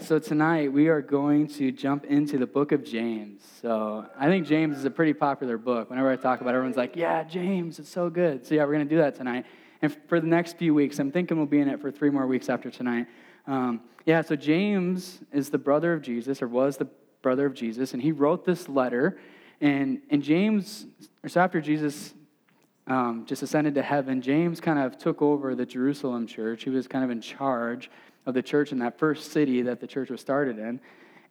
So tonight we are going to jump into the book of James. So I think James is a pretty popular book. Whenever I talk about it, everyone's like, yeah, James, it's so good. So yeah, we're going to do that tonight. And for the next few weeks, I'm thinking we'll be in it for three more weeks after tonight. Um, yeah, so James is the brother of Jesus, or was the brother of Jesus, and he wrote this letter. And, and James, so after Jesus um, just ascended to heaven, James kind of took over the Jerusalem church. He was kind of in charge of the church in that first city that the church was started in.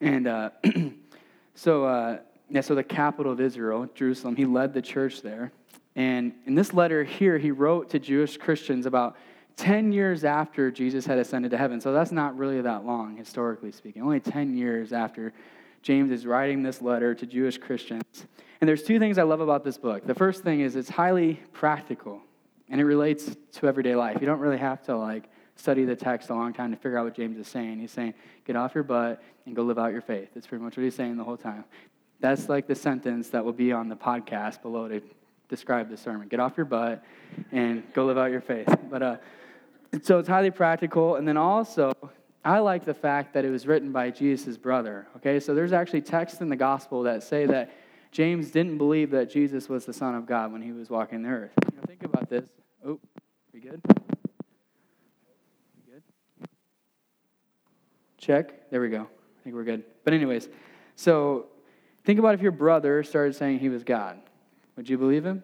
And uh, so, uh, yeah, so the capital of Israel, Jerusalem, he led the church there. And in this letter here, he wrote to Jewish Christians about 10 years after Jesus had ascended to heaven. So that's not really that long, historically speaking. Only 10 years after James is writing this letter to Jewish Christians. And there's two things I love about this book. The first thing is it's highly practical and it relates to everyday life. You don't really have to like study the text a long time to figure out what James is saying. He's saying, get off your butt and go live out your faith. That's pretty much what he's saying the whole time. That's like the sentence that will be on the podcast below to describe the sermon. Get off your butt and go live out your faith. But uh, so it's highly practical. And then also, I like the fact that it was written by Jesus' brother. Okay, so there's actually texts in the gospel that say that James didn't believe that Jesus was the Son of God when he was walking the earth. Think about this. Oh, we good? Check. There we go. I think we're good. But, anyways, so think about if your brother started saying he was God. Would you believe him?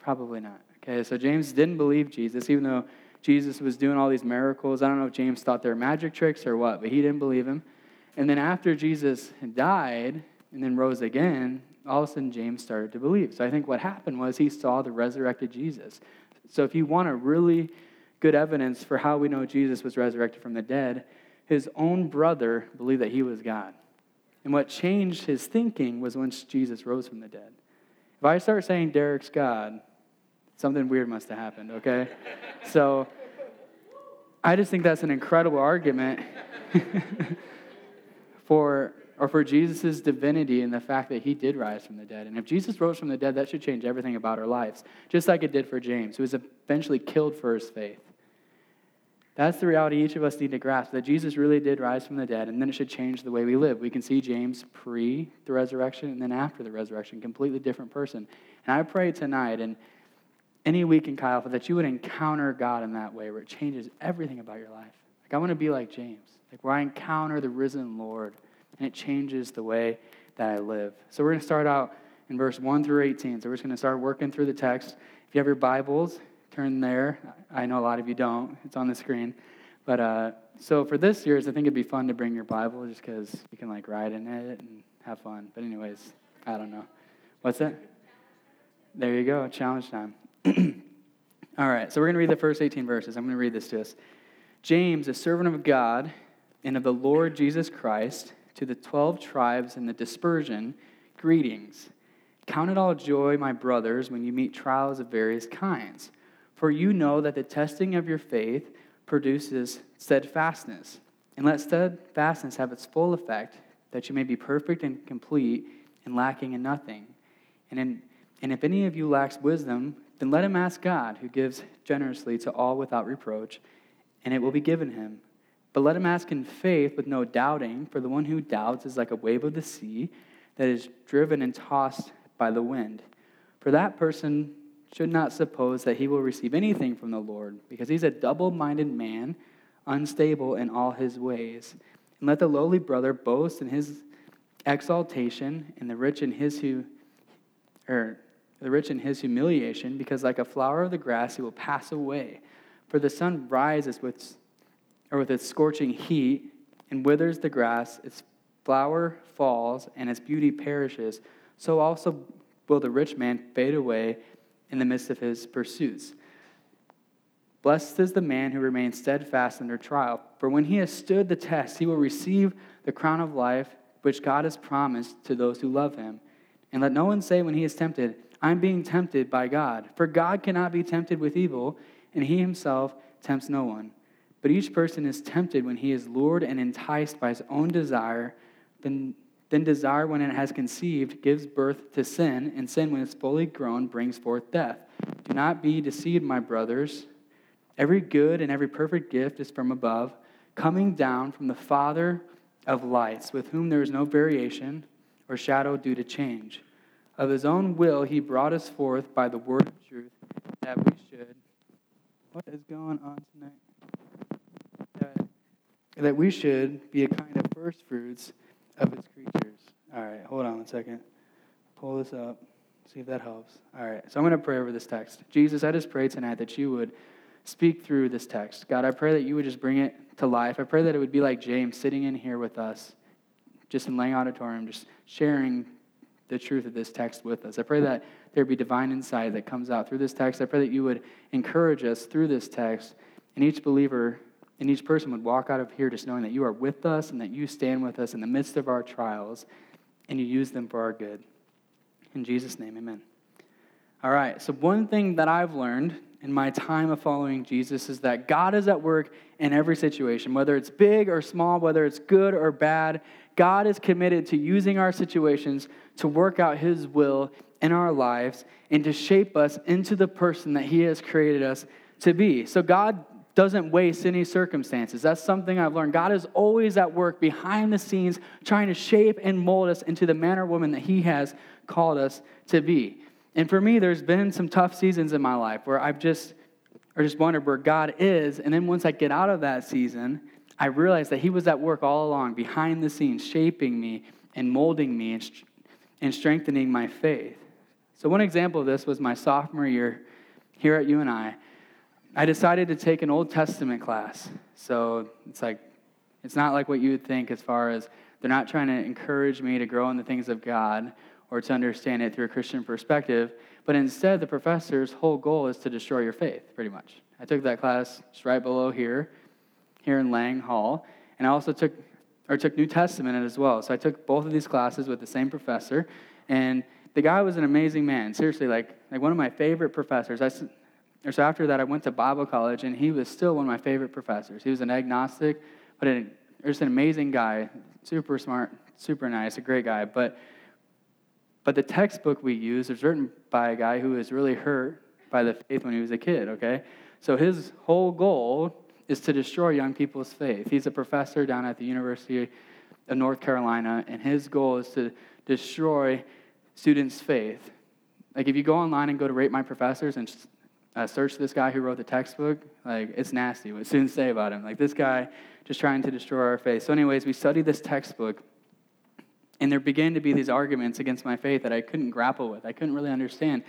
Probably not. Okay, so James didn't believe Jesus, even though Jesus was doing all these miracles. I don't know if James thought they were magic tricks or what, but he didn't believe him. And then after Jesus died and then rose again, all of a sudden James started to believe. So I think what happened was he saw the resurrected Jesus. So if you want a really good evidence for how we know Jesus was resurrected from the dead, his own brother believed that he was God. And what changed his thinking was once Jesus rose from the dead. If I start saying Derek's God, something weird must have happened, okay? so I just think that's an incredible argument for or for Jesus' divinity and the fact that he did rise from the dead. And if Jesus rose from the dead, that should change everything about our lives, just like it did for James, who was eventually killed for his faith. That's the reality each of us need to grasp that Jesus really did rise from the dead, and then it should change the way we live. We can see James pre the resurrection and then after the resurrection, completely different person. And I pray tonight and any week in Chi Alpha that you would encounter God in that way where it changes everything about your life. Like I want to be like James, like where I encounter the risen Lord and it changes the way that I live. So we're going to start out in verse 1 through 18. So we're just going to start working through the text. If you have your Bibles, turn there. I know a lot of you don't. It's on the screen. But uh, so for this year's, I think it'd be fun to bring your Bible just because you can like ride in it and have fun. But anyways, I don't know. What's that? There you go. Challenge time. All right. So we're going to read the first 18 verses. I'm going to read this to us. James, a servant of God and of the Lord Jesus Christ, to the 12 tribes in the dispersion, greetings. Count it all joy, my brothers, when you meet trials of various kinds for you know that the testing of your faith produces steadfastness. And let steadfastness have its full effect, that you may be perfect and complete and lacking in nothing. And, in, and if any of you lacks wisdom, then let him ask God, who gives generously to all without reproach, and it will be given him. But let him ask in faith with no doubting, for the one who doubts is like a wave of the sea that is driven and tossed by the wind. For that person should not suppose that he will receive anything from the Lord, because he's a double minded man, unstable in all his ways. And let the lowly brother boast in his exaltation, and the rich in his hu- or the rich in his humiliation, because like a flower of the grass he will pass away. For the sun rises with or with its scorching heat and withers the grass, its flower falls, and its beauty perishes. So also will the rich man fade away in the midst of his pursuits. Blessed is the man who remains steadfast under trial, for when he has stood the test, he will receive the crown of life which God has promised to those who love him. And let no one say when he is tempted, I'm being tempted by God. For God cannot be tempted with evil, and he himself tempts no one. But each person is tempted when he is lured and enticed by his own desire. Then then desire, when it has conceived, gives birth to sin, and sin, when it's fully grown, brings forth death. Do not be deceived, my brothers. Every good and every perfect gift is from above, coming down from the Father of lights, with whom there is no variation or shadow due to change. Of his own will, he brought us forth by the word of truth, that we should. What is going on tonight? That, that we should be a kind of first fruits of its creatures. All right, hold on a second. Pull this up, see if that helps. All right, so I'm going to pray over this text. Jesus, I just pray tonight that you would speak through this text. God, I pray that you would just bring it to life. I pray that it would be like James sitting in here with us, just in Lang Auditorium, just sharing the truth of this text with us. I pray that there be divine insight that comes out through this text. I pray that you would encourage us through this text, and each believer and each person would walk out of here just knowing that you are with us and that you stand with us in the midst of our trials, and you use them for our good. In Jesus' name, amen. All right, so one thing that I've learned in my time of following Jesus is that God is at work in every situation, whether it's big or small, whether it's good or bad. God is committed to using our situations to work out His will in our lives and to shape us into the person that He has created us to be. So, God doesn't waste any circumstances. That's something I've learned. God is always at work behind the scenes, trying to shape and mold us into the man or woman that He has called us to be. And for me, there's been some tough seasons in my life where I've just, or just wondered where God is. And then once I get out of that season, I realized that He was at work all along, behind the scenes, shaping me and molding me and, and strengthening my faith. So, one example of this was my sophomore year here at UNI. I decided to take an Old Testament class. So, it's like, it's not like what you would think as far as they're not trying to encourage me to grow in the things of God or to understand it through a Christian perspective, but instead, the professor's whole goal is to destroy your faith, pretty much. I took that class just right below here, here in Lang Hall, and I also took or took New Testament as well. So I took both of these classes with the same professor, and the guy was an amazing man. Seriously, like like one of my favorite professors. I so after that, I went to Bible college, and he was still one of my favorite professors. He was an agnostic, but an, just an amazing guy, super smart, super nice, a great guy. But but the textbook we use is written by a guy who was really hurt by the faith when he was a kid, okay? So his whole goal is to destroy young people's faith. He's a professor down at the University of North Carolina, and his goal is to destroy students' faith. Like if you go online and go to rate my professors and uh, search this guy who wrote the textbook, like it's nasty what students say about him. Like this guy just trying to destroy our faith. So, anyways, we studied this textbook and there began to be these arguments against my faith that I couldn't grapple with. I couldn't really understand.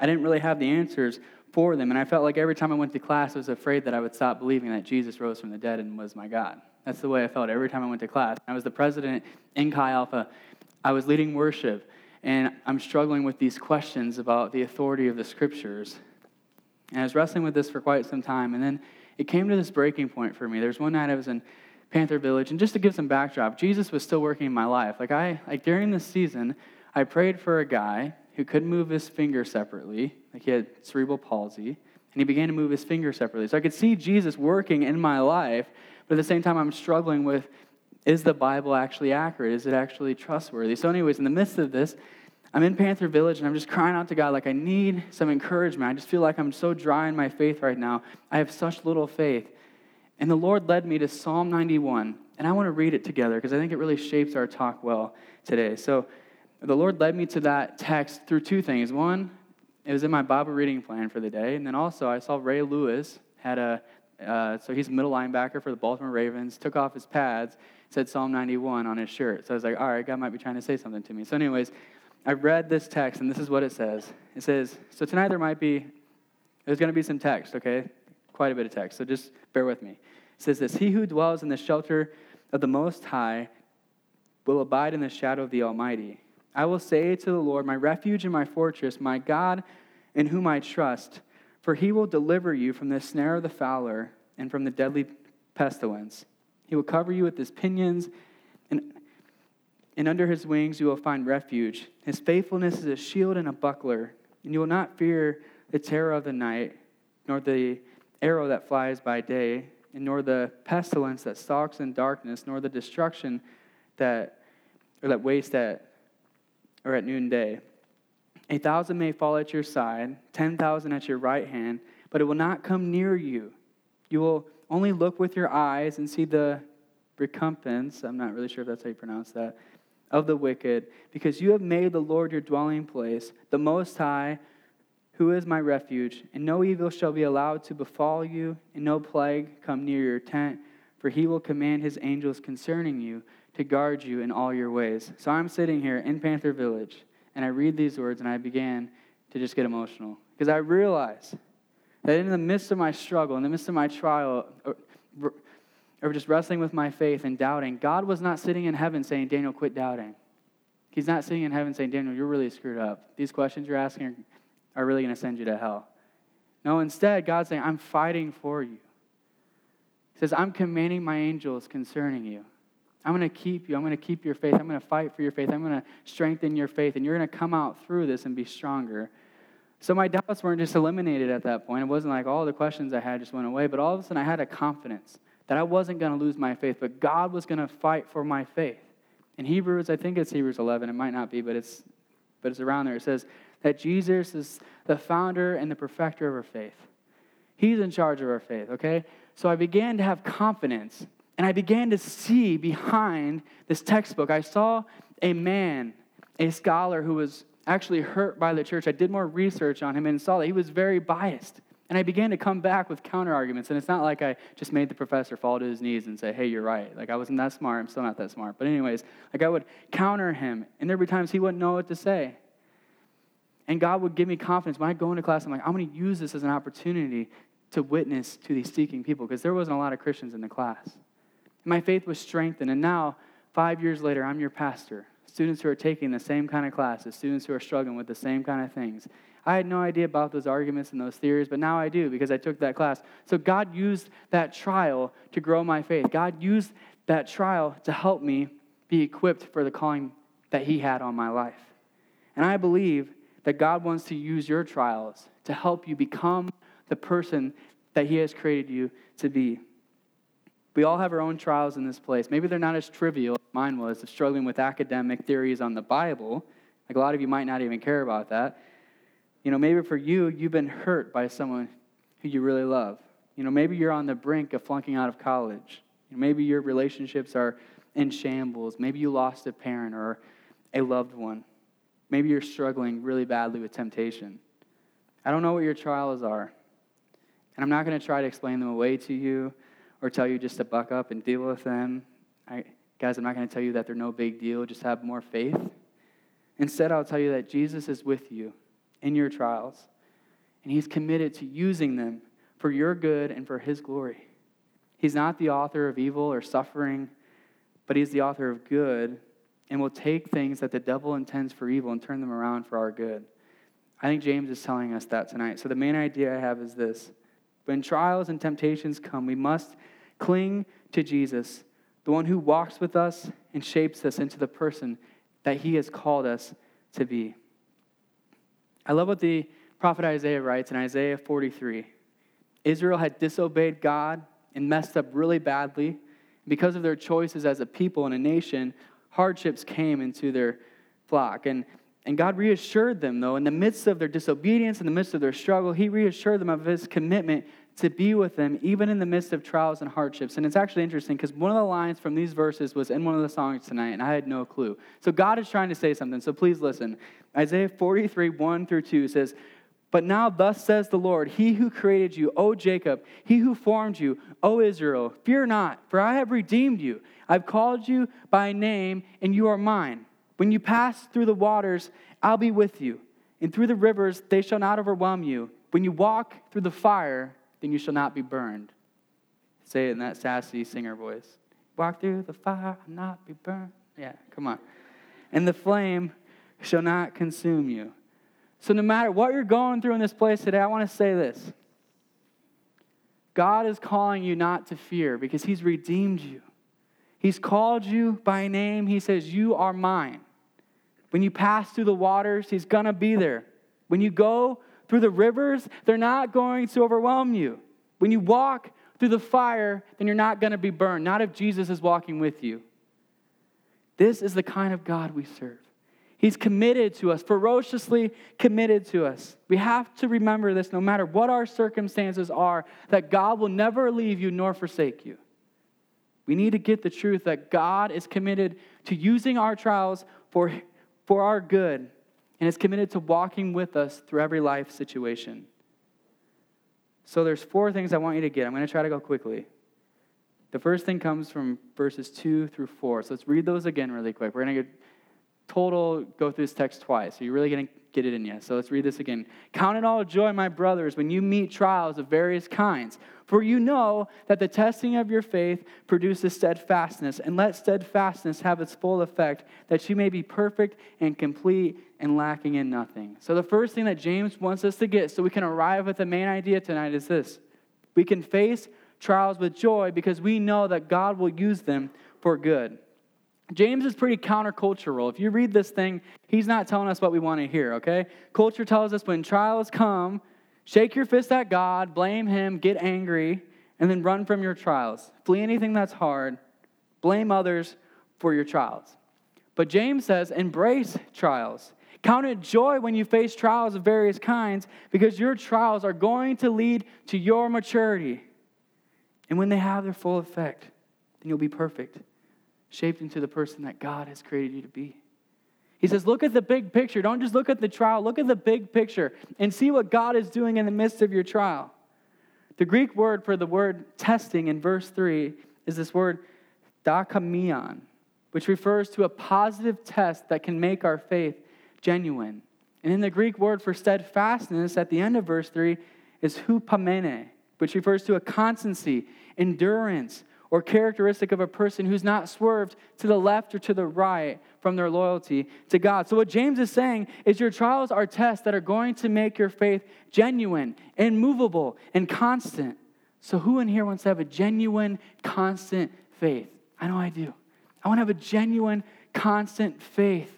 I didn't really have the answers for them. And I felt like every time I went to class, I was afraid that I would stop believing that Jesus rose from the dead and was my God. That's the way I felt every time I went to class. I was the president in Chi Alpha. I was leading worship, and I'm struggling with these questions about the authority of the scriptures. And I was wrestling with this for quite some time. And then it came to this breaking point for me. There's one night I was in Panther Village. And just to give some backdrop, Jesus was still working in my life. Like I like during this season, I prayed for a guy who couldn't move his finger separately, like he had cerebral palsy, and he began to move his finger separately. So I could see Jesus working in my life, but at the same time I'm struggling with is the Bible actually accurate? Is it actually trustworthy? So, anyways, in the midst of this, I'm in Panther Village and I'm just crying out to God, like, I need some encouragement. I just feel like I'm so dry in my faith right now. I have such little faith. And the Lord led me to Psalm 91. And I want to read it together because I think it really shapes our talk well today. So the Lord led me to that text through two things. One, it was in my Bible reading plan for the day. And then also, I saw Ray Lewis had a, uh, so he's a middle linebacker for the Baltimore Ravens, took off his pads, said Psalm 91 on his shirt. So I was like, all right, God might be trying to say something to me. So, anyways, I read this text, and this is what it says. It says, so tonight there might be, there's going to be some text, okay? Quite a bit of text. So just bear with me It says this He who dwells in the shelter of the Most High will abide in the shadow of the Almighty. I will say to the Lord, my refuge and my fortress, my God in whom I trust, for he will deliver you from the snare of the fowler and from the deadly pestilence. He will cover you with his pinions, and under his wings you will find refuge. His faithfulness is a shield and a buckler, and you will not fear the terror of the night, nor the arrow that flies by day, and nor the pestilence that stalks in darkness, nor the destruction that or that waste at or at noonday. A thousand may fall at your side, ten thousand at your right hand, but it will not come near you. You will only look with your eyes and see the recompense, I'm not really sure if that's how you pronounce that, of the wicked, because you have made the Lord your dwelling place, the Most High, who is my refuge, and no evil shall be allowed to befall you, and no plague come near your tent, for he will command his angels concerning you to guard you in all your ways. So I'm sitting here in Panther Village, and I read these words, and I began to just get emotional, because I realize that in the midst of my struggle, in the midst of my trial, or, just wrestling with my faith and doubting, God was not sitting in heaven saying, Daniel, quit doubting. He's not sitting in heaven saying, Daniel, you're really screwed up. These questions you're asking are really going to send you to hell. No, instead, God's saying, I'm fighting for you. He says, I'm commanding my angels concerning you. I'm going to keep you. I'm going to keep your faith. I'm going to fight for your faith. I'm going to strengthen your faith. And you're going to come out through this and be stronger. So my doubts weren't just eliminated at that point. It wasn't like all the questions I had just went away, but all of a sudden I had a confidence that I wasn't going to lose my faith, but God was going to fight for my faith. In Hebrews, I think it's Hebrews 11, it might not be, but it's, but it's around there. It says that Jesus is the founder and the perfecter of our faith. He's in charge of our faith, okay? So I began to have confidence, and I began to see behind this textbook. I saw a man, a scholar who was actually hurt by the church. I did more research on him and saw that he was very biased. And I began to come back with counter arguments. And it's not like I just made the professor fall to his knees and say, hey, you're right. Like, I wasn't that smart. I'm still not that smart. But, anyways, like, I would counter him. And there would be times he wouldn't know what to say. And God would give me confidence. When I go into class, I'm like, I'm going to use this as an opportunity to witness to these seeking people because there wasn't a lot of Christians in the class. My faith was strengthened. And now, five years later, I'm your pastor. Students who are taking the same kind of classes, students who are struggling with the same kind of things. I had no idea about those arguments and those theories, but now I do because I took that class. So God used that trial to grow my faith. God used that trial to help me be equipped for the calling that He had on my life. And I believe that God wants to use your trials to help you become the person that He has created you to be. We all have our own trials in this place. Maybe they're not as trivial as mine was, of struggling with academic theories on the Bible. Like a lot of you might not even care about that. You know, maybe for you, you've been hurt by someone who you really love. You know, maybe you're on the brink of flunking out of college. Maybe your relationships are in shambles. Maybe you lost a parent or a loved one. Maybe you're struggling really badly with temptation. I don't know what your trials are. And I'm not going to try to explain them away to you or tell you just to buck up and deal with them. I, guys, I'm not going to tell you that they're no big deal. Just have more faith. Instead, I'll tell you that Jesus is with you in your trials, and He's committed to using them for your good and for His glory. He's not the author of evil or suffering, but He's the author of good and will take things that the devil intends for evil and turn them around for our good. I think James is telling us that tonight. So, the main idea I have is this when trials and temptations come, we must cling to Jesus, the one who walks with us and shapes us into the person that he has called us to be. I love what the prophet Isaiah writes in Isaiah 43. Israel had disobeyed God and messed up really badly. Because of their choices as a people and a nation, hardships came into their flock. And, and God reassured them, though, in the midst of their disobedience, in the midst of their struggle, He reassured them of His commitment to be with them, even in the midst of trials and hardships. And it's actually interesting because one of the lines from these verses was in one of the songs tonight, and I had no clue. So God is trying to say something, so please listen. Isaiah 43, 1 through 2 says, But now, thus says the Lord, He who created you, O Jacob, He who formed you, O Israel, fear not, for I have redeemed you. I've called you by name, and you are mine. When you pass through the waters, I'll be with you, and through the rivers, they shall not overwhelm you. When you walk through the fire, then you shall not be burned. Say it in that sassy singer voice. Walk through the fire, and not be burned. Yeah, come on. And the flame shall not consume you. So, no matter what you're going through in this place today, I want to say this God is calling you not to fear because He's redeemed you. He's called you by name. He says, You are mine. When you pass through the waters, He's going to be there. When you go through the rivers, they're not going to overwhelm you. When you walk through the fire, then you're not going to be burned, not if Jesus is walking with you. This is the kind of God we serve. He's committed to us, ferociously committed to us. We have to remember this no matter what our circumstances are, that God will never leave you nor forsake you. We need to get the truth that God is committed to using our trials for, for our good and is committed to walking with us through every life situation. So there's four things I want you to get. I'm going to try to go quickly. The first thing comes from verses 2 through 4. So let's read those again really quick. We're going to total go through this text twice. So you're really going to get it in you. So let's read this again. Count it all joy, my brothers, when you meet trials of various kinds. For you know that the testing of your faith produces steadfastness, and let steadfastness have its full effect, that you may be perfect and complete and lacking in nothing. So the first thing that James wants us to get so we can arrive at the main idea tonight is this. We can face trials with joy because we know that God will use them for good. James is pretty countercultural. If you read this thing, he's not telling us what we want to hear, okay? Culture tells us when trials come, shake your fist at God, blame him, get angry, and then run from your trials. Flee anything that's hard, blame others for your trials. But James says, embrace trials. Count it joy when you face trials of various kinds because your trials are going to lead to your maturity. And when they have their full effect, then you'll be perfect shaped into the person that God has created you to be. He says, Look at the big picture. Don't just look at the trial, look at the big picture and see what God is doing in the midst of your trial. The Greek word for the word testing in verse 3 is this word dokimion, which refers to a positive test that can make our faith genuine. And in the Greek word for steadfastness at the end of verse 3 is hupomone, which refers to a constancy, endurance, or characteristic of a person who's not swerved to the left or to the right from their loyalty to God. So, what James is saying is your trials are tests that are going to make your faith genuine and movable and constant. So, who in here wants to have a genuine, constant faith? I know I do. I want to have a genuine, constant faith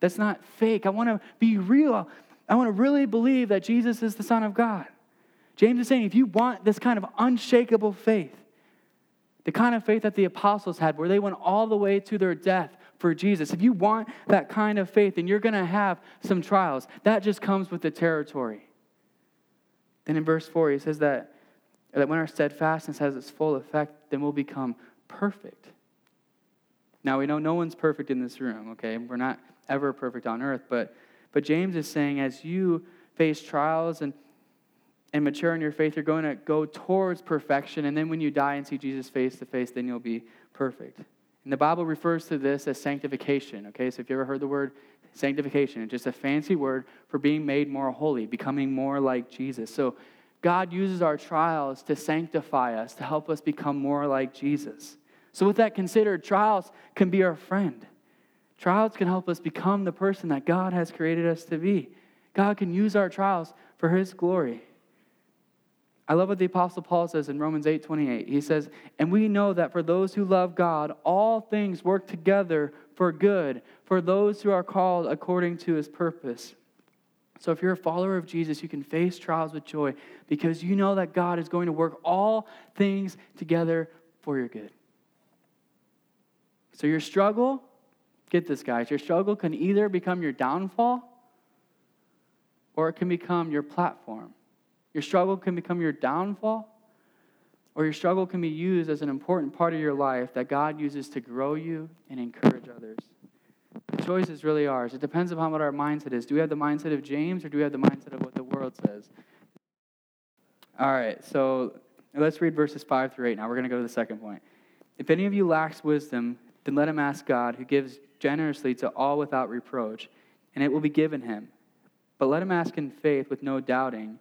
that's not fake. I want to be real. I want to really believe that Jesus is the Son of God. James is saying if you want this kind of unshakable faith, the kind of faith that the apostles had, where they went all the way to their death for Jesus. If you want that kind of faith, then you're going to have some trials. That just comes with the territory. Then in verse 4, he says that, that when our steadfastness has its full effect, then we'll become perfect. Now, we know no one's perfect in this room, okay? We're not ever perfect on earth, but, but James is saying as you face trials and and mature in your faith, you're going to go towards perfection. And then when you die and see Jesus face to face, then you'll be perfect. And the Bible refers to this as sanctification. Okay, so if you ever heard the word sanctification, it's just a fancy word for being made more holy, becoming more like Jesus. So God uses our trials to sanctify us, to help us become more like Jesus. So, with that considered, trials can be our friend. Trials can help us become the person that God has created us to be. God can use our trials for His glory. I love what the Apostle Paul says in Romans 8 28. He says, And we know that for those who love God, all things work together for good, for those who are called according to his purpose. So if you're a follower of Jesus, you can face trials with joy because you know that God is going to work all things together for your good. So your struggle, get this, guys, your struggle can either become your downfall or it can become your platform. Your struggle can become your downfall, or your struggle can be used as an important part of your life that God uses to grow you and encourage others. The choice is really ours. It depends upon what our mindset is. Do we have the mindset of James, or do we have the mindset of what the world says? All right, so let's read verses 5 through 8. Now we're going to go to the second point. If any of you lacks wisdom, then let him ask God, who gives generously to all without reproach, and it will be given him. But let him ask in faith with no doubting.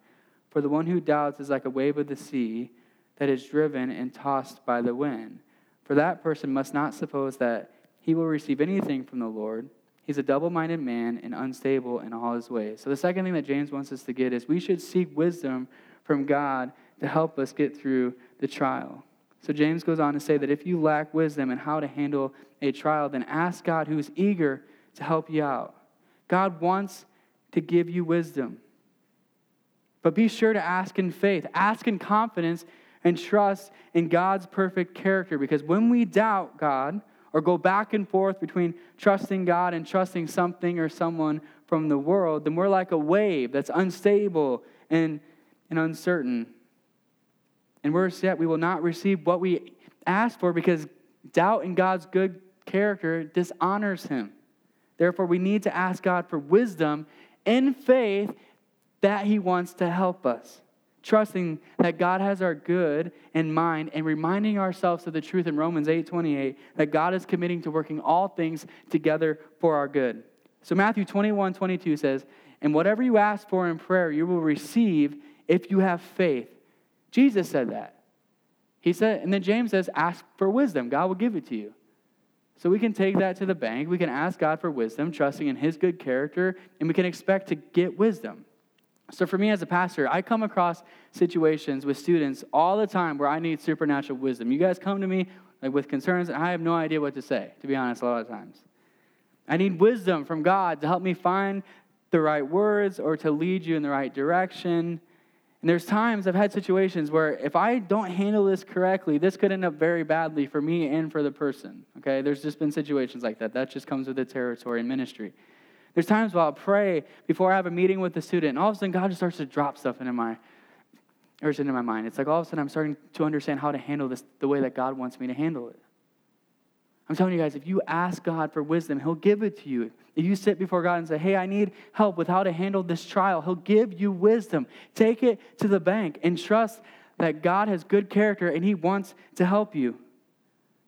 For the one who doubts is like a wave of the sea that is driven and tossed by the wind. For that person must not suppose that he will receive anything from the Lord. He's a double minded man and unstable in all his ways. So, the second thing that James wants us to get is we should seek wisdom from God to help us get through the trial. So, James goes on to say that if you lack wisdom in how to handle a trial, then ask God, who is eager to help you out. God wants to give you wisdom. But be sure to ask in faith, ask in confidence, and trust in God's perfect character. Because when we doubt God or go back and forth between trusting God and trusting something or someone from the world, then we're like a wave that's unstable and, and uncertain. And worse yet, we will not receive what we ask for because Doubt in God's good character dishonors him. Therefore, we need to ask God for wisdom in faith that he wants to help us. Trusting that God has our good in mind and reminding ourselves of the truth in Romans 8 28 that God is committing to working all things together for our good. So, Matthew 21 22 says, And whatever you ask for in prayer, you will receive if you have faith. Jesus said that. He said, and then James says, ask for wisdom. God will give it to you. So we can take that to the bank. We can ask God for wisdom, trusting in his good character, and we can expect to get wisdom. So for me as a pastor, I come across situations with students all the time where I need supernatural wisdom. You guys come to me like with concerns, and I have no idea what to say, to be honest, a lot of times. I need wisdom from God to help me find the right words or to lead you in the right direction. And there's times I've had situations where if I don't handle this correctly, this could end up very badly for me and for the person. Okay? There's just been situations like that. That just comes with the territory in ministry. There's times where I'll pray before I have a meeting with a student, and all of a sudden God just starts to drop stuff into my or into my mind. It's like all of a sudden I'm starting to understand how to handle this the way that God wants me to handle it. I'm telling you guys, if you ask God for wisdom, He'll give it to you. If you sit before God and say, Hey, I need help with how to handle this trial, He'll give you wisdom. Take it to the bank and trust that God has good character and He wants to help you.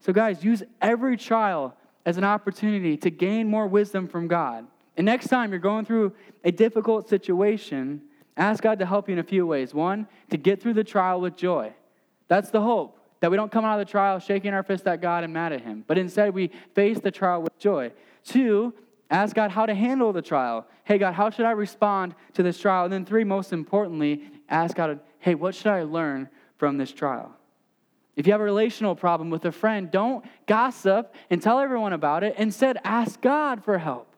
So, guys, use every trial as an opportunity to gain more wisdom from God. And next time you're going through a difficult situation, ask God to help you in a few ways. One, to get through the trial with joy. That's the hope. That we don't come out of the trial shaking our fist at God and mad at Him, but instead we face the trial with joy. Two, ask God how to handle the trial. Hey, God, how should I respond to this trial? And then three, most importantly, ask God, hey, what should I learn from this trial? If you have a relational problem with a friend, don't gossip and tell everyone about it. Instead, ask God for help.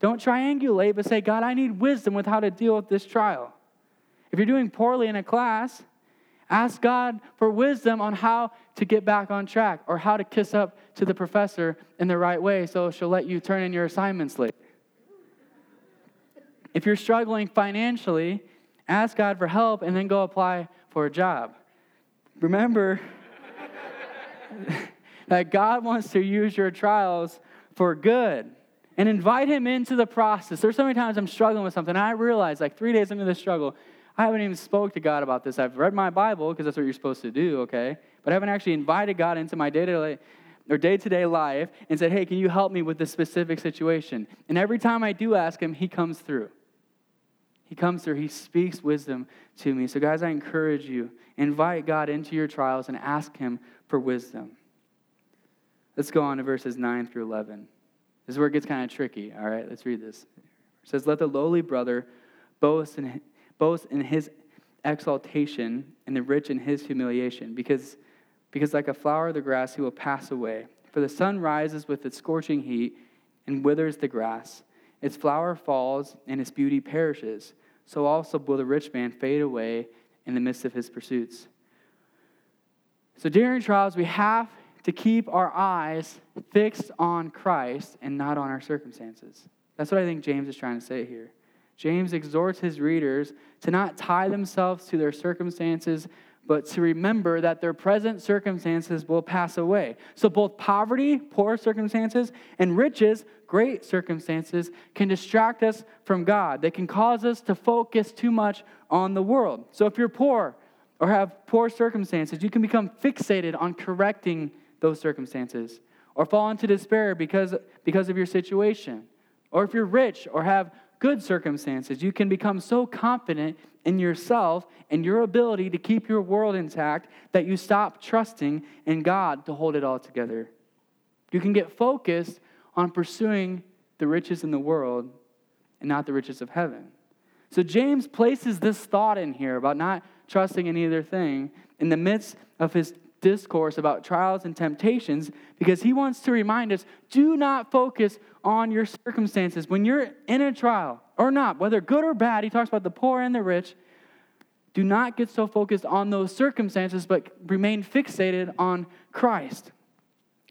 Don't triangulate, but say, God, I need wisdom with how to deal with this trial. If you're doing poorly in a class, Ask God for wisdom on how to get back on track or how to kiss up to the professor in the right way so she'll let you turn in your assignments late. If you're struggling financially, ask God for help and then go apply for a job. Remember that God wants to use your trials for good and invite Him into the process. There's so many times I'm struggling with something, and I realize, like three days into the struggle, I haven't even spoke to God about this. I've read my Bible because that's what you're supposed to do, okay? But I haven't actually invited God into my day-to-day or day-to-day life and said, "Hey, can you help me with this specific situation?" And every time I do ask him, he comes through. He comes through. He speaks wisdom to me. So guys, I encourage you, invite God into your trials and ask him for wisdom. Let's go on to verses 9 through 11. This is where it gets kind of tricky. All right, let's read this. It says, Let the lowly brother boast in boast in his exaltation and the rich in his humiliation, because, because like a flower of the grass, he will pass away. For the sun rises with its scorching heat and withers the grass. Its flower falls and its beauty perishes. So also will the rich man fade away in the midst of his pursuits. So during trials, we have to keep our eyes fixed on Christ and not on our circumstances. That's what I think James is trying to say here. James exhorts his readers to not tie themselves to their circumstances, but to remember that their present circumstances will pass away. So, both poverty, poor circumstances, and riches, great circumstances, can distract us from God. They can cause us to focus too much on the world. So, if you're poor or have poor circumstances, you can become fixated on correcting those circumstances or fall into despair because, because of your situation. Or if you're rich or have good circumstances. You can become so confident in yourself and your ability to keep your world intact that you stop trusting in God to hold it all together. You can get focused on pursuing the riches in the world and not the riches of heaven. So James places this thought in here about not trusting in either thing in the midst of his discourse about trials and temptations because he wants to remind us do not focus on your circumstances. When you're in a trial or not, whether good or bad, he talks about the poor and the rich. Do not get so focused on those circumstances, but remain fixated on Christ.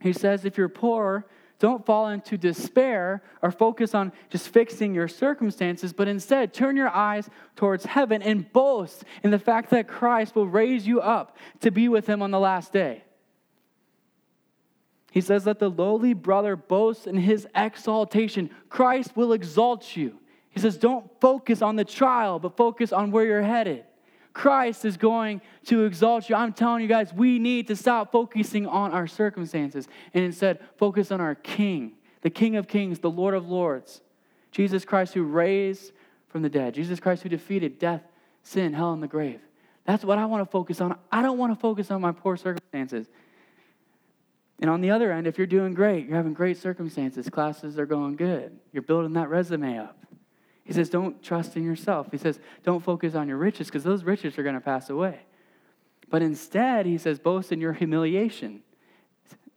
He says, if you're poor, don't fall into despair or focus on just fixing your circumstances, but instead turn your eyes towards heaven and boast in the fact that Christ will raise you up to be with him on the last day. He says, that the lowly brother boasts in his exaltation. Christ will exalt you. He says, Don't focus on the trial, but focus on where you're headed. Christ is going to exalt you. I'm telling you guys, we need to stop focusing on our circumstances and instead focus on our King, the King of Kings, the Lord of Lords, Jesus Christ who raised from the dead, Jesus Christ who defeated death, sin, hell, and the grave. That's what I want to focus on. I don't want to focus on my poor circumstances. And on the other end, if you're doing great, you're having great circumstances, classes are going good, you're building that resume up. He says, don't trust in yourself. He says, don't focus on your riches because those riches are going to pass away. But instead, he says, boast in your humiliation.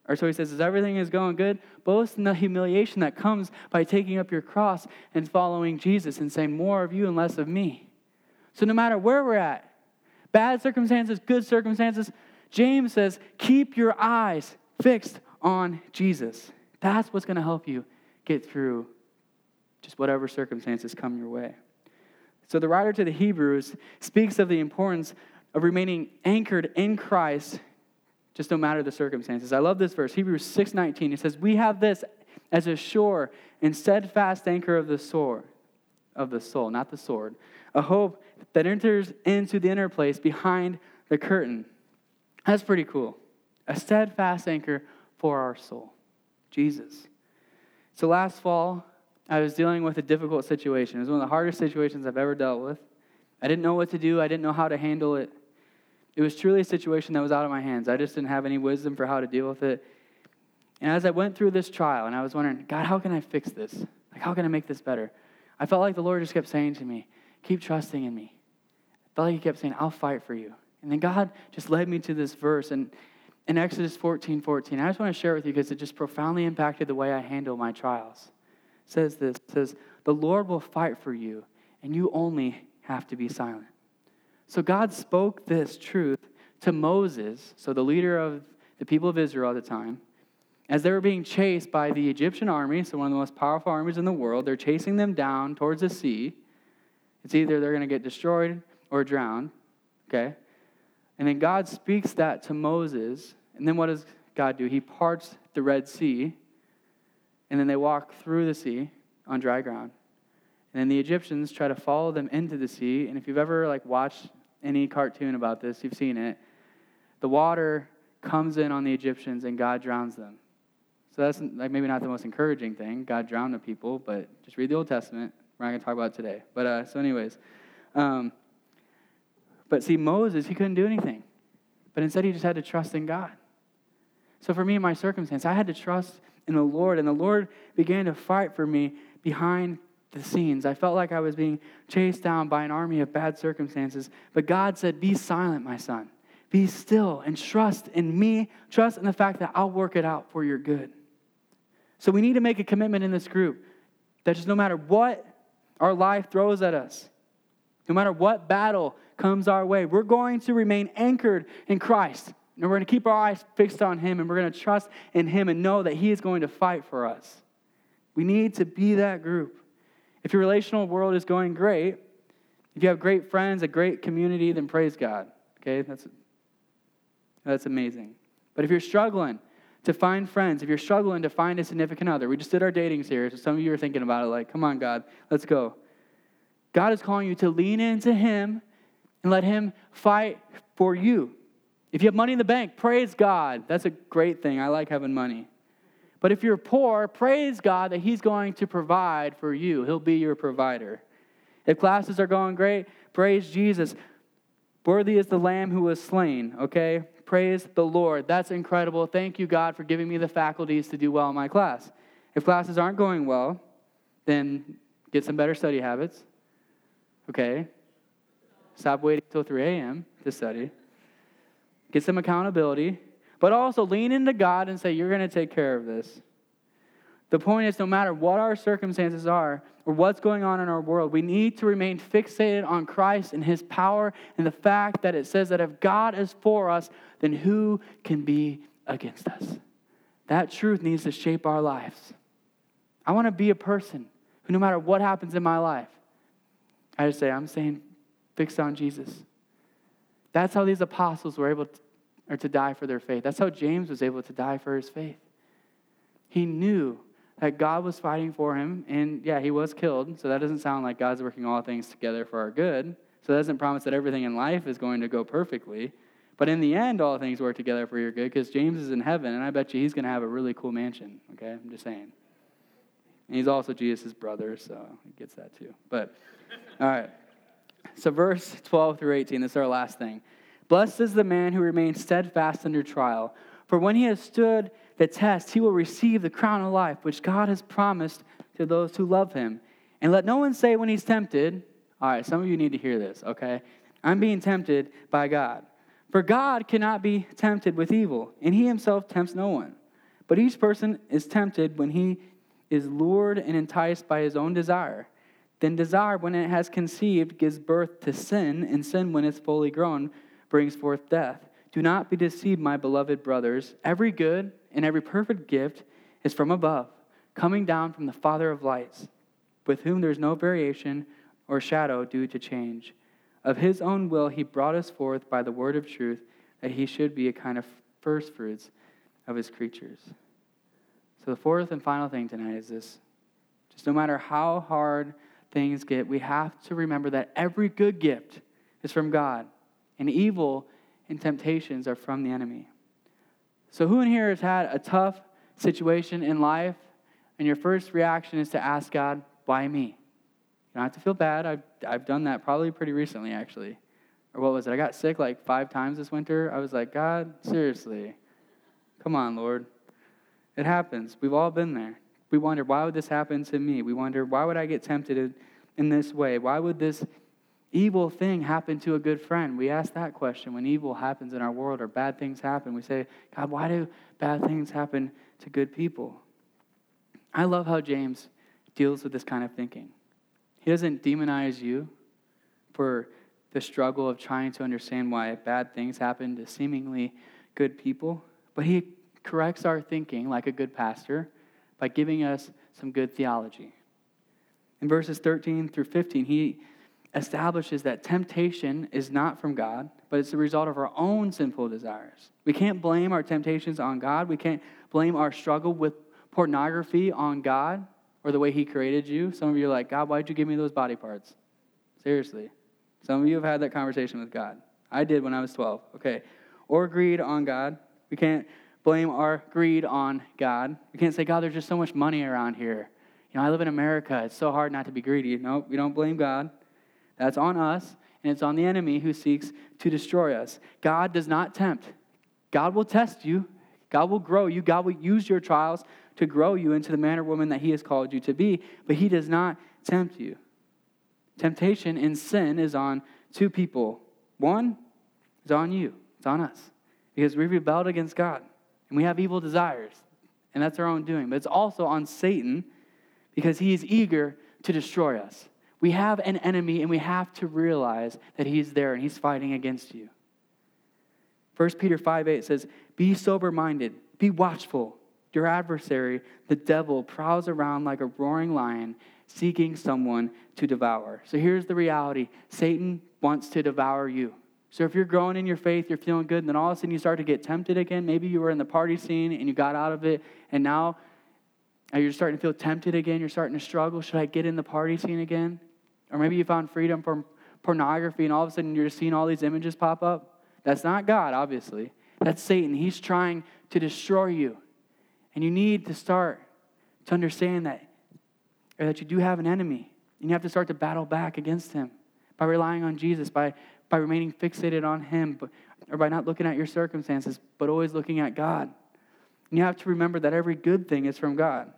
Or so he says, as everything is going good, boast in the humiliation that comes by taking up your cross and following Jesus and saying, more of you and less of me. So no matter where we're at, bad circumstances, good circumstances, James says, keep your eyes fixed on Jesus. That's what's going to help you get through just whatever circumstances come your way. So the writer to the Hebrews speaks of the importance of remaining anchored in Christ just no matter the circumstances. I love this verse, Hebrews 6:19. It says, "We have this as a sure and steadfast anchor of the sword of the soul, not the sword, a hope that enters into the inner place behind the curtain." That's pretty cool a steadfast anchor for our soul Jesus. So last fall, I was dealing with a difficult situation. It was one of the hardest situations I've ever dealt with. I didn't know what to do, I didn't know how to handle it. It was truly a situation that was out of my hands. I just didn't have any wisdom for how to deal with it. And as I went through this trial, and I was wondering, God, how can I fix this? Like, how can I make this better? I felt like the Lord just kept saying to me, keep trusting in me. I felt like He kept saying, I'll fight for you. And then God just led me to this verse. And in Exodus 14 14. I just want to share it with you because it just profoundly impacted the way I handle my trials. Says this says, The Lord will fight for you, and you only have to be silent. So God spoke this truth to Moses, so the leader of the people of Israel at the time, as they were being chased by the Egyptian army, so one of the most powerful armies in the world. They're chasing them down towards the sea. It's either they're going to get destroyed or drowned, okay? And then God speaks that to Moses and then what does God do? He parts the Red Sea, and then they walk through the sea on dry ground. And then the Egyptians try to follow them into the sea. And if you've ever like watched any cartoon about this, you've seen it. The water comes in on the Egyptians and God drowns them. So that's like maybe not the most encouraging thing. God drowned the people, but just read the Old Testament. We're not going to talk about it today. But uh, so, anyways, um, but see, Moses he couldn't do anything, but instead he just had to trust in God. So for me in my circumstance, I had to trust in the Lord, and the Lord began to fight for me behind the scenes. I felt like I was being chased down by an army of bad circumstances, but God said, Be silent, my son. Be still and trust in me. Trust in the fact that I'll work it out for your good. So we need to make a commitment in this group that just no matter what our life throws at us, no matter what battle comes our way, we're going to remain anchored in Christ. And we're going to keep our eyes fixed on Him and we're going to trust in Him and know that He is going to fight for us. We need to be that group. If your relational world is going great, if you have great friends, a great community, then praise God. Okay? That's, that's amazing. But if you're struggling to find friends, if you're struggling to find a significant other, we just did our dating series, so some of you are thinking about it like, come on, God, let's go. God is calling you to lean into Him and let Him fight for you. If you have money in the bank, praise God. That's a great thing. I like having money. But if you're poor, praise God that He's going to provide for you. He'll be your provider. If classes are going great, praise Jesus. Worthy is the Lamb who was slain, okay? Praise the Lord. That's incredible. Thank you, God, for giving me the faculties to do well in my class. If classes aren't going well, then get some better study habits, okay? Stop waiting till 3 a.m. to study get some accountability, but also lean into God and say, You're going to take care of this. The point is, no matter what our circumstances are or what's going on in our world, we need to remain fixated on Christ and His power and the fact that it says that if God is for us, then who can be against us? That truth needs to shape our lives. I want to be a person who, no matter what happens in my life, I just say, I'm staying fixed on Jesus. That's how these apostles were able to, or to die for their faith. That's how James was able to die for his faith. He knew that God was fighting for him, and yeah, he was killed. So that doesn't sound like God's working all things together for our good. So that doesn't promise that everything in life is going to go perfectly. But in the end, all things work together for your good because James is in heaven, and I bet you he's going to have a really cool mansion. Okay, I'm just saying. And he's also Jesus' brother, so he gets that too. But, all right. So, verse 12 through 18, this is our last thing. Blessed is the man who remains steadfast under trial, for when he has stood the test, he will receive the crown of life, which God has promised to those who love him. And let no one say when he's tempted, all right, some of you need to hear this, okay? I'm being tempted by God. For God cannot be tempted with evil, and he himself tempts no one. But each person is tempted when he is lured and enticed by his own desire. Then desire, when it has conceived, gives birth to sin, and sin, when it's fully grown, brings forth death. Do not be deceived, my beloved brothers. Every good and every perfect gift is from above, coming down from the Father of lights, with whom there is no variation or shadow due to change. Of his own will, he brought us forth by the word of truth, that he should be a kind of firstfruits of his creatures. So, the fourth and final thing tonight is this just no matter how hard things get, we have to remember that every good gift is from God, and evil and temptations are from the enemy. So, who in here has had a tough situation in life, and your first reaction is to ask God, why me? You don't have to feel bad. I've, I've done that probably pretty recently, actually. Or what was it? I got sick like five times this winter. I was like, God, seriously, come on, Lord. It happens. We've all been there. We wonder, why would this happen to me? We wonder, why would I get tempted in this way? Why would this evil thing happen to a good friend? We ask that question when evil happens in our world or bad things happen. We say, God, why do bad things happen to good people? I love how James deals with this kind of thinking. He doesn't demonize you for the struggle of trying to understand why bad things happen to seemingly good people, but he corrects our thinking like a good pastor by giving us some good theology. In verses 13 through 15, he establishes that temptation is not from God, but it's the result of our own sinful desires. We can't blame our temptations on God. We can't blame our struggle with pornography on God or the way He created you. Some of you are like, God, why'd you give me those body parts? Seriously. Some of you have had that conversation with God. I did when I was 12. Okay. Or greed on God. We can't blame our greed on God. We can't say, God, there's just so much money around here. You know, I live in America. It's so hard not to be greedy. No, we don't blame God. That's on us, and it's on the enemy who seeks to destroy us. God does not tempt. God will test you. God will grow you. God will use your trials to grow you into the man or woman that He has called you to be, but He does not tempt you. Temptation and sin is on two people. One is on you, it's on us, because we rebelled against God and we have evil desires, and that's our own doing. But it's also on Satan because he is eager to destroy us. We have an enemy, and we have to realize that he's there and he's fighting against you. 1 Peter 5 8 says, Be sober minded, be watchful. Your adversary, the devil, prowls around like a roaring lion, seeking someone to devour. So here's the reality Satan wants to devour you. So if you're growing in your faith, you're feeling good, and then all of a sudden you start to get tempted again. Maybe you were in the party scene and you got out of it, and now you're starting to feel tempted again. You're starting to struggle. Should I get in the party scene again? Or maybe you found freedom from pornography, and all of a sudden you're seeing all these images pop up. That's not God, obviously. That's Satan. He's trying to destroy you. And you need to start to understand that, or that you do have an enemy. And you have to start to battle back against him by relying on Jesus, by by remaining fixated on Him, but, or by not looking at your circumstances, but always looking at God. And you have to remember that every good thing is from God.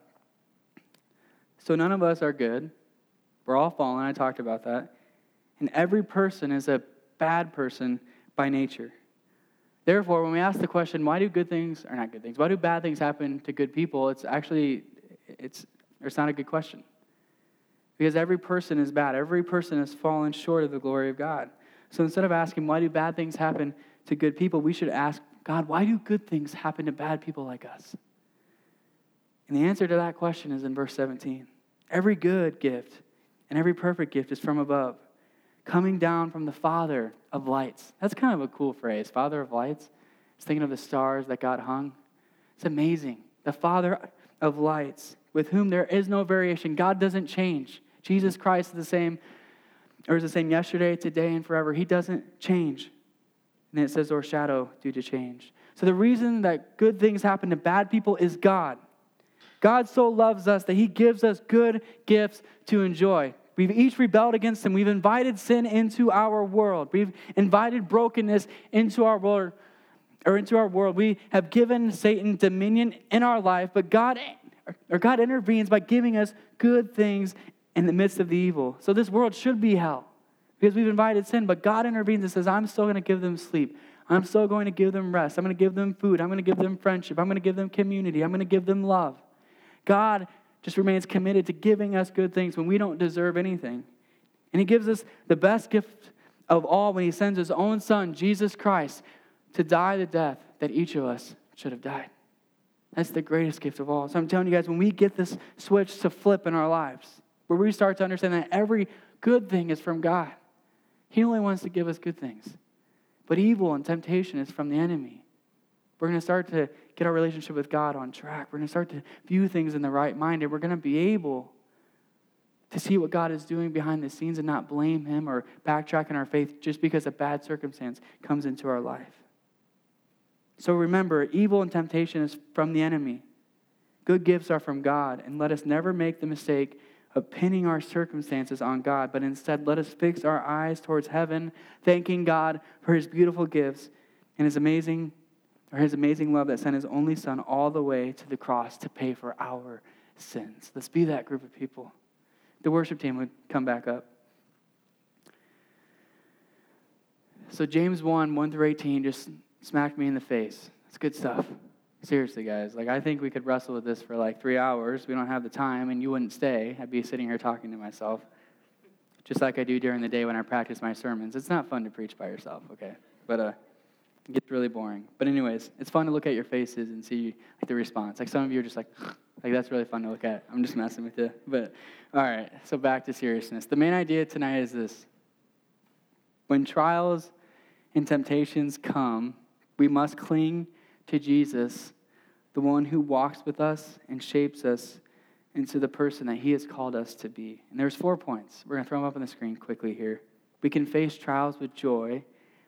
So none of us are good. We're all fallen. I talked about that. And every person is a bad person by nature. Therefore, when we ask the question, why do good things, or not good things, why do bad things happen to good people, it's actually, it's, it's not a good question. Because every person is bad. Every person has fallen short of the glory of God. So instead of asking, why do bad things happen to good people, we should ask, God, why do good things happen to bad people like us? And the answer to that question is in verse 17. Every good gift and every perfect gift is from above, coming down from the Father of lights. That's kind of a cool phrase, Father of lights. I was thinking of the stars that got hung. It's amazing. The Father of lights, with whom there is no variation. God doesn't change. Jesus Christ is the same, or is the same yesterday, today, and forever. He doesn't change. And it says, or shadow due to change. So the reason that good things happen to bad people is God. God so loves us that he gives us good gifts to enjoy. We've each rebelled against him. We've invited sin into our world. We've invited brokenness into our world or into our world. We have given Satan dominion in our life, but God or God intervenes by giving us good things in the midst of the evil. So this world should be hell because we've invited sin, but God intervenes and says, I'm still going to give them sleep. I'm still going to give them rest. I'm going to give them food. I'm going to give them friendship. I'm going to give them community. I'm going to give them love. God just remains committed to giving us good things when we don't deserve anything. And He gives us the best gift of all when He sends His own Son, Jesus Christ, to die the death that each of us should have died. That's the greatest gift of all. So I'm telling you guys, when we get this switch to flip in our lives, where we start to understand that every good thing is from God, He only wants to give us good things. But evil and temptation is from the enemy. We're going to start to get our relationship with God on track. We're going to start to view things in the right mind, and we're going to be able to see what God is doing behind the scenes and not blame Him or backtrack in our faith just because a bad circumstance comes into our life. So remember, evil and temptation is from the enemy. Good gifts are from God, and let us never make the mistake of pinning our circumstances on God, but instead let us fix our eyes towards heaven, thanking God for his beautiful gifts and his amazing or his amazing love that sent his only son all the way to the cross to pay for our sins. Let's be that group of people. The worship team would come back up. So James 1, 1 through 18 just smacked me in the face. It's good stuff. Seriously, guys. Like, I think we could wrestle with this for like three hours. We don't have the time, and you wouldn't stay. I'd be sitting here talking to myself, just like I do during the day when I practice my sermons. It's not fun to preach by yourself, okay? But uh, it gets really boring. But anyways, it's fun to look at your faces and see like the response. Like some of you are just like, like that's really fun to look at. I'm just messing with you. But all right, so back to seriousness. The main idea tonight is this: when trials and temptations come, we must cling to Jesus, the one who walks with us and shapes us into the person that he has called us to be. And there's four points. We're going to throw them up on the screen quickly here. We can face trials with joy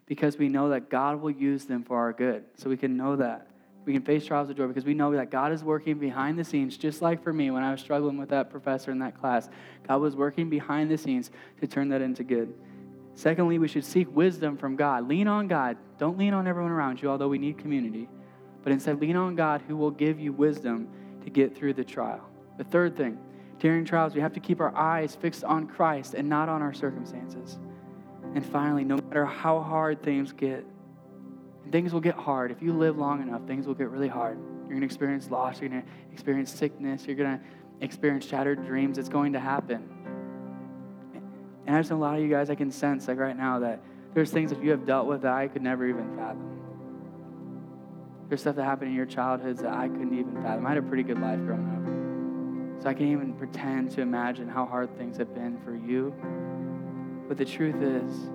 because we know that God will use them for our good. So we can know that. We can face trials with joy because we know that God is working behind the scenes, just like for me when I was struggling with that professor in that class. God was working behind the scenes to turn that into good. Secondly, we should seek wisdom from God. Lean on God. Don't lean on everyone around you, although we need community but instead lean on God who will give you wisdom to get through the trial. The third thing, during trials, we have to keep our eyes fixed on Christ and not on our circumstances. And finally, no matter how hard things get, things will get hard. If you live long enough, things will get really hard. You're going to experience loss, you're going to experience sickness, you're going to experience shattered dreams. It's going to happen. And I just know a lot of you guys, I can sense like right now that there's things that you have dealt with that I could never even fathom. There's stuff that happened in your childhoods that I couldn't even fathom. I had a pretty good life growing up. So I can't even pretend to imagine how hard things have been for you. But the truth is,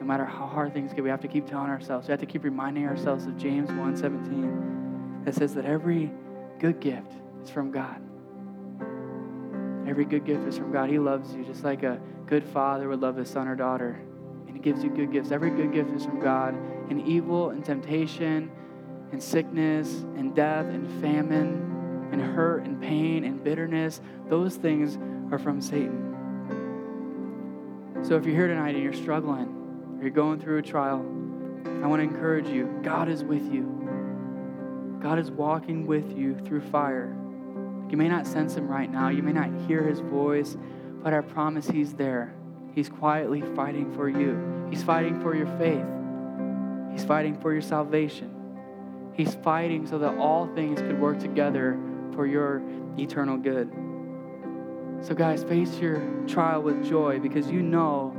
no matter how hard things get, we have to keep telling ourselves, we have to keep reminding ourselves of James 1:17 that says that every good gift is from God. Every good gift is from God. He loves you just like a good father would love his son or daughter. And he gives you good gifts. Every good gift is from God. And evil and temptation and sickness and death and famine and hurt and pain and bitterness, those things are from Satan. So if you're here tonight and you're struggling, or you're going through a trial, I want to encourage you God is with you. God is walking with you through fire. You may not sense him right now, you may not hear his voice, but I promise he's there. He's quietly fighting for you. He's fighting for your faith. He's fighting for your salvation. He's fighting so that all things could work together for your eternal good. So, guys, face your trial with joy because you know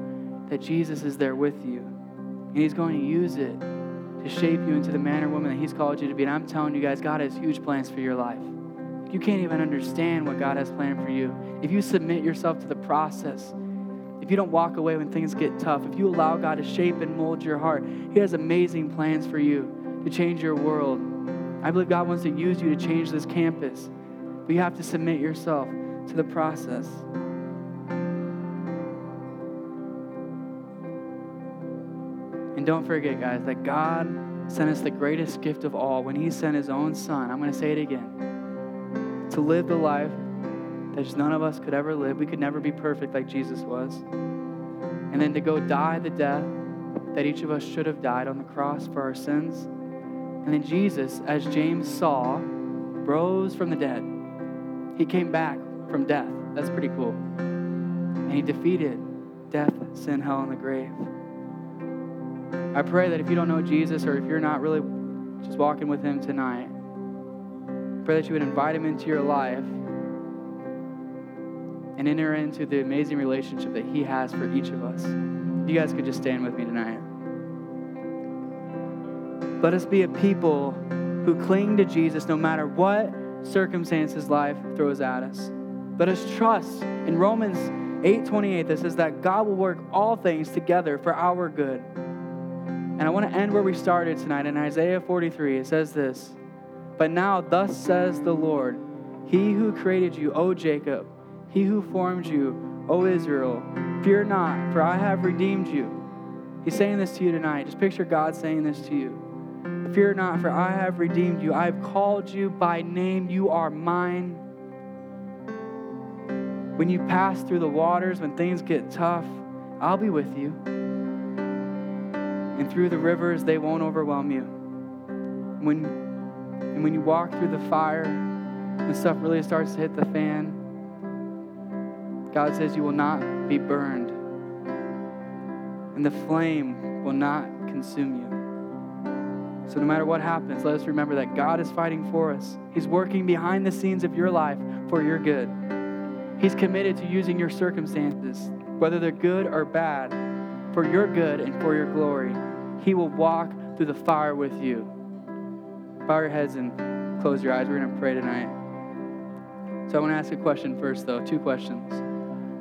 that Jesus is there with you. And He's going to use it to shape you into the man or woman that He's called you to be. And I'm telling you guys, God has huge plans for your life. You can't even understand what God has planned for you. If you submit yourself to the process, if you don't walk away when things get tough, if you allow God to shape and mold your heart, He has amazing plans for you to change your world. I believe God wants to use you to change this campus. But you have to submit yourself to the process. And don't forget, guys, that God sent us the greatest gift of all when He sent His own Son. I'm going to say it again to live the life that just none of us could ever live. We could never be perfect like Jesus was. And then to go die the death that each of us should have died on the cross for our sins. And then Jesus, as James saw, rose from the dead. He came back from death. That's pretty cool. And he defeated death, sin, hell, and the grave. I pray that if you don't know Jesus or if you're not really just walking with him tonight, I pray that you would invite him into your life and enter into the amazing relationship that he has for each of us. If you guys could just stand with me tonight. Let us be a people who cling to Jesus no matter what circumstances life throws at us. Let us trust in Romans 8:28 that says that God will work all things together for our good. And I want to end where we started tonight in Isaiah 43. It says this, "But now thus says the Lord, he who created you, O Jacob, he who formed you, O Israel, fear not, for I have redeemed you." He's saying this to you tonight. Just picture God saying this to you. Fear not, for I have redeemed you. I have called you by name. You are mine. When you pass through the waters, when things get tough, I'll be with you. And through the rivers, they won't overwhelm you. When, and when you walk through the fire, when stuff really starts to hit the fan, God says you will not be burned, and the flame will not consume you. So, no matter what happens, let us remember that God is fighting for us. He's working behind the scenes of your life for your good. He's committed to using your circumstances, whether they're good or bad, for your good and for your glory. He will walk through the fire with you. Bow your heads and close your eyes. We're going to pray tonight. So, I want to ask a question first, though. Two questions.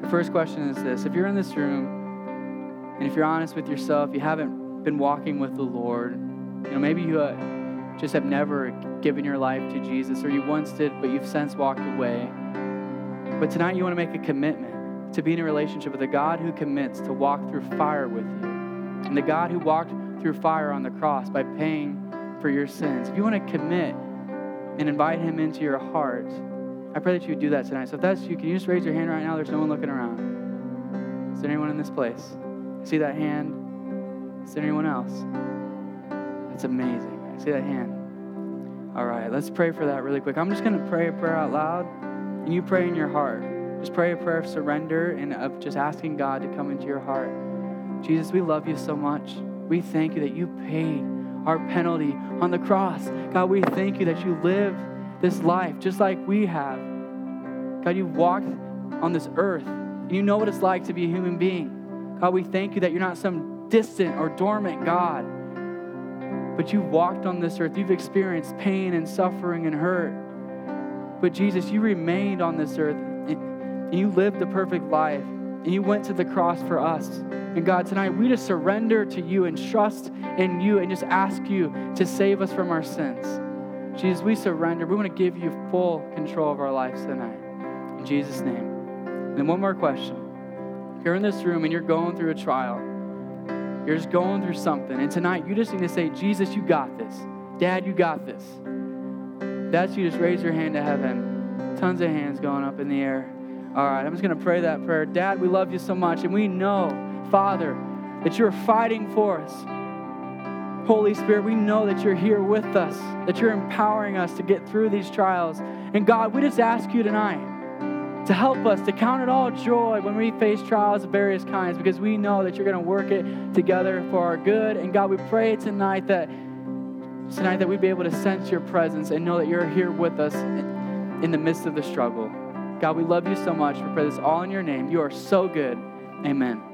The first question is this If you're in this room, and if you're honest with yourself, you haven't been walking with the Lord, you know, maybe you uh, just have never given your life to Jesus, or you once did, but you've since walked away. But tonight you want to make a commitment to be in a relationship with a God who commits to walk through fire with you, and the God who walked through fire on the cross by paying for your sins. If you want to commit and invite Him into your heart, I pray that you would do that tonight. So if that's you, can you just raise your hand right now? There's no one looking around. Is there anyone in this place? See that hand? Is there anyone else? It's amazing. I see that hand. All right, let's pray for that really quick. I'm just going to pray a prayer out loud, and you pray in your heart. Just pray a prayer of surrender and of just asking God to come into your heart. Jesus, we love you so much. We thank you that you paid our penalty on the cross. God, we thank you that you lived this life just like we have. God, you walked on this earth, and you know what it's like to be a human being. God, we thank you that you're not some distant or dormant God but you've walked on this earth. You've experienced pain and suffering and hurt. But Jesus, you remained on this earth and you lived the perfect life and you went to the cross for us. And God, tonight we just surrender to you and trust in you and just ask you to save us from our sins. Jesus, we surrender. We want to give you full control of our lives tonight. In Jesus' name. And one more question. If you're in this room and you're going through a trial, you're just going through something. And tonight, you just need to say, Jesus, you got this. Dad, you got this. That's you. Just raise your hand to heaven. Tons of hands going up in the air. All right, I'm just going to pray that prayer. Dad, we love you so much. And we know, Father, that you're fighting for us. Holy Spirit, we know that you're here with us, that you're empowering us to get through these trials. And God, we just ask you tonight to help us to count it all joy when we face trials of various kinds because we know that you're going to work it together for our good. And God, we pray tonight that tonight that we'd be able to sense your presence and know that you're here with us in the midst of the struggle. God, we love you so much. We pray this all in your name. You are so good. Amen.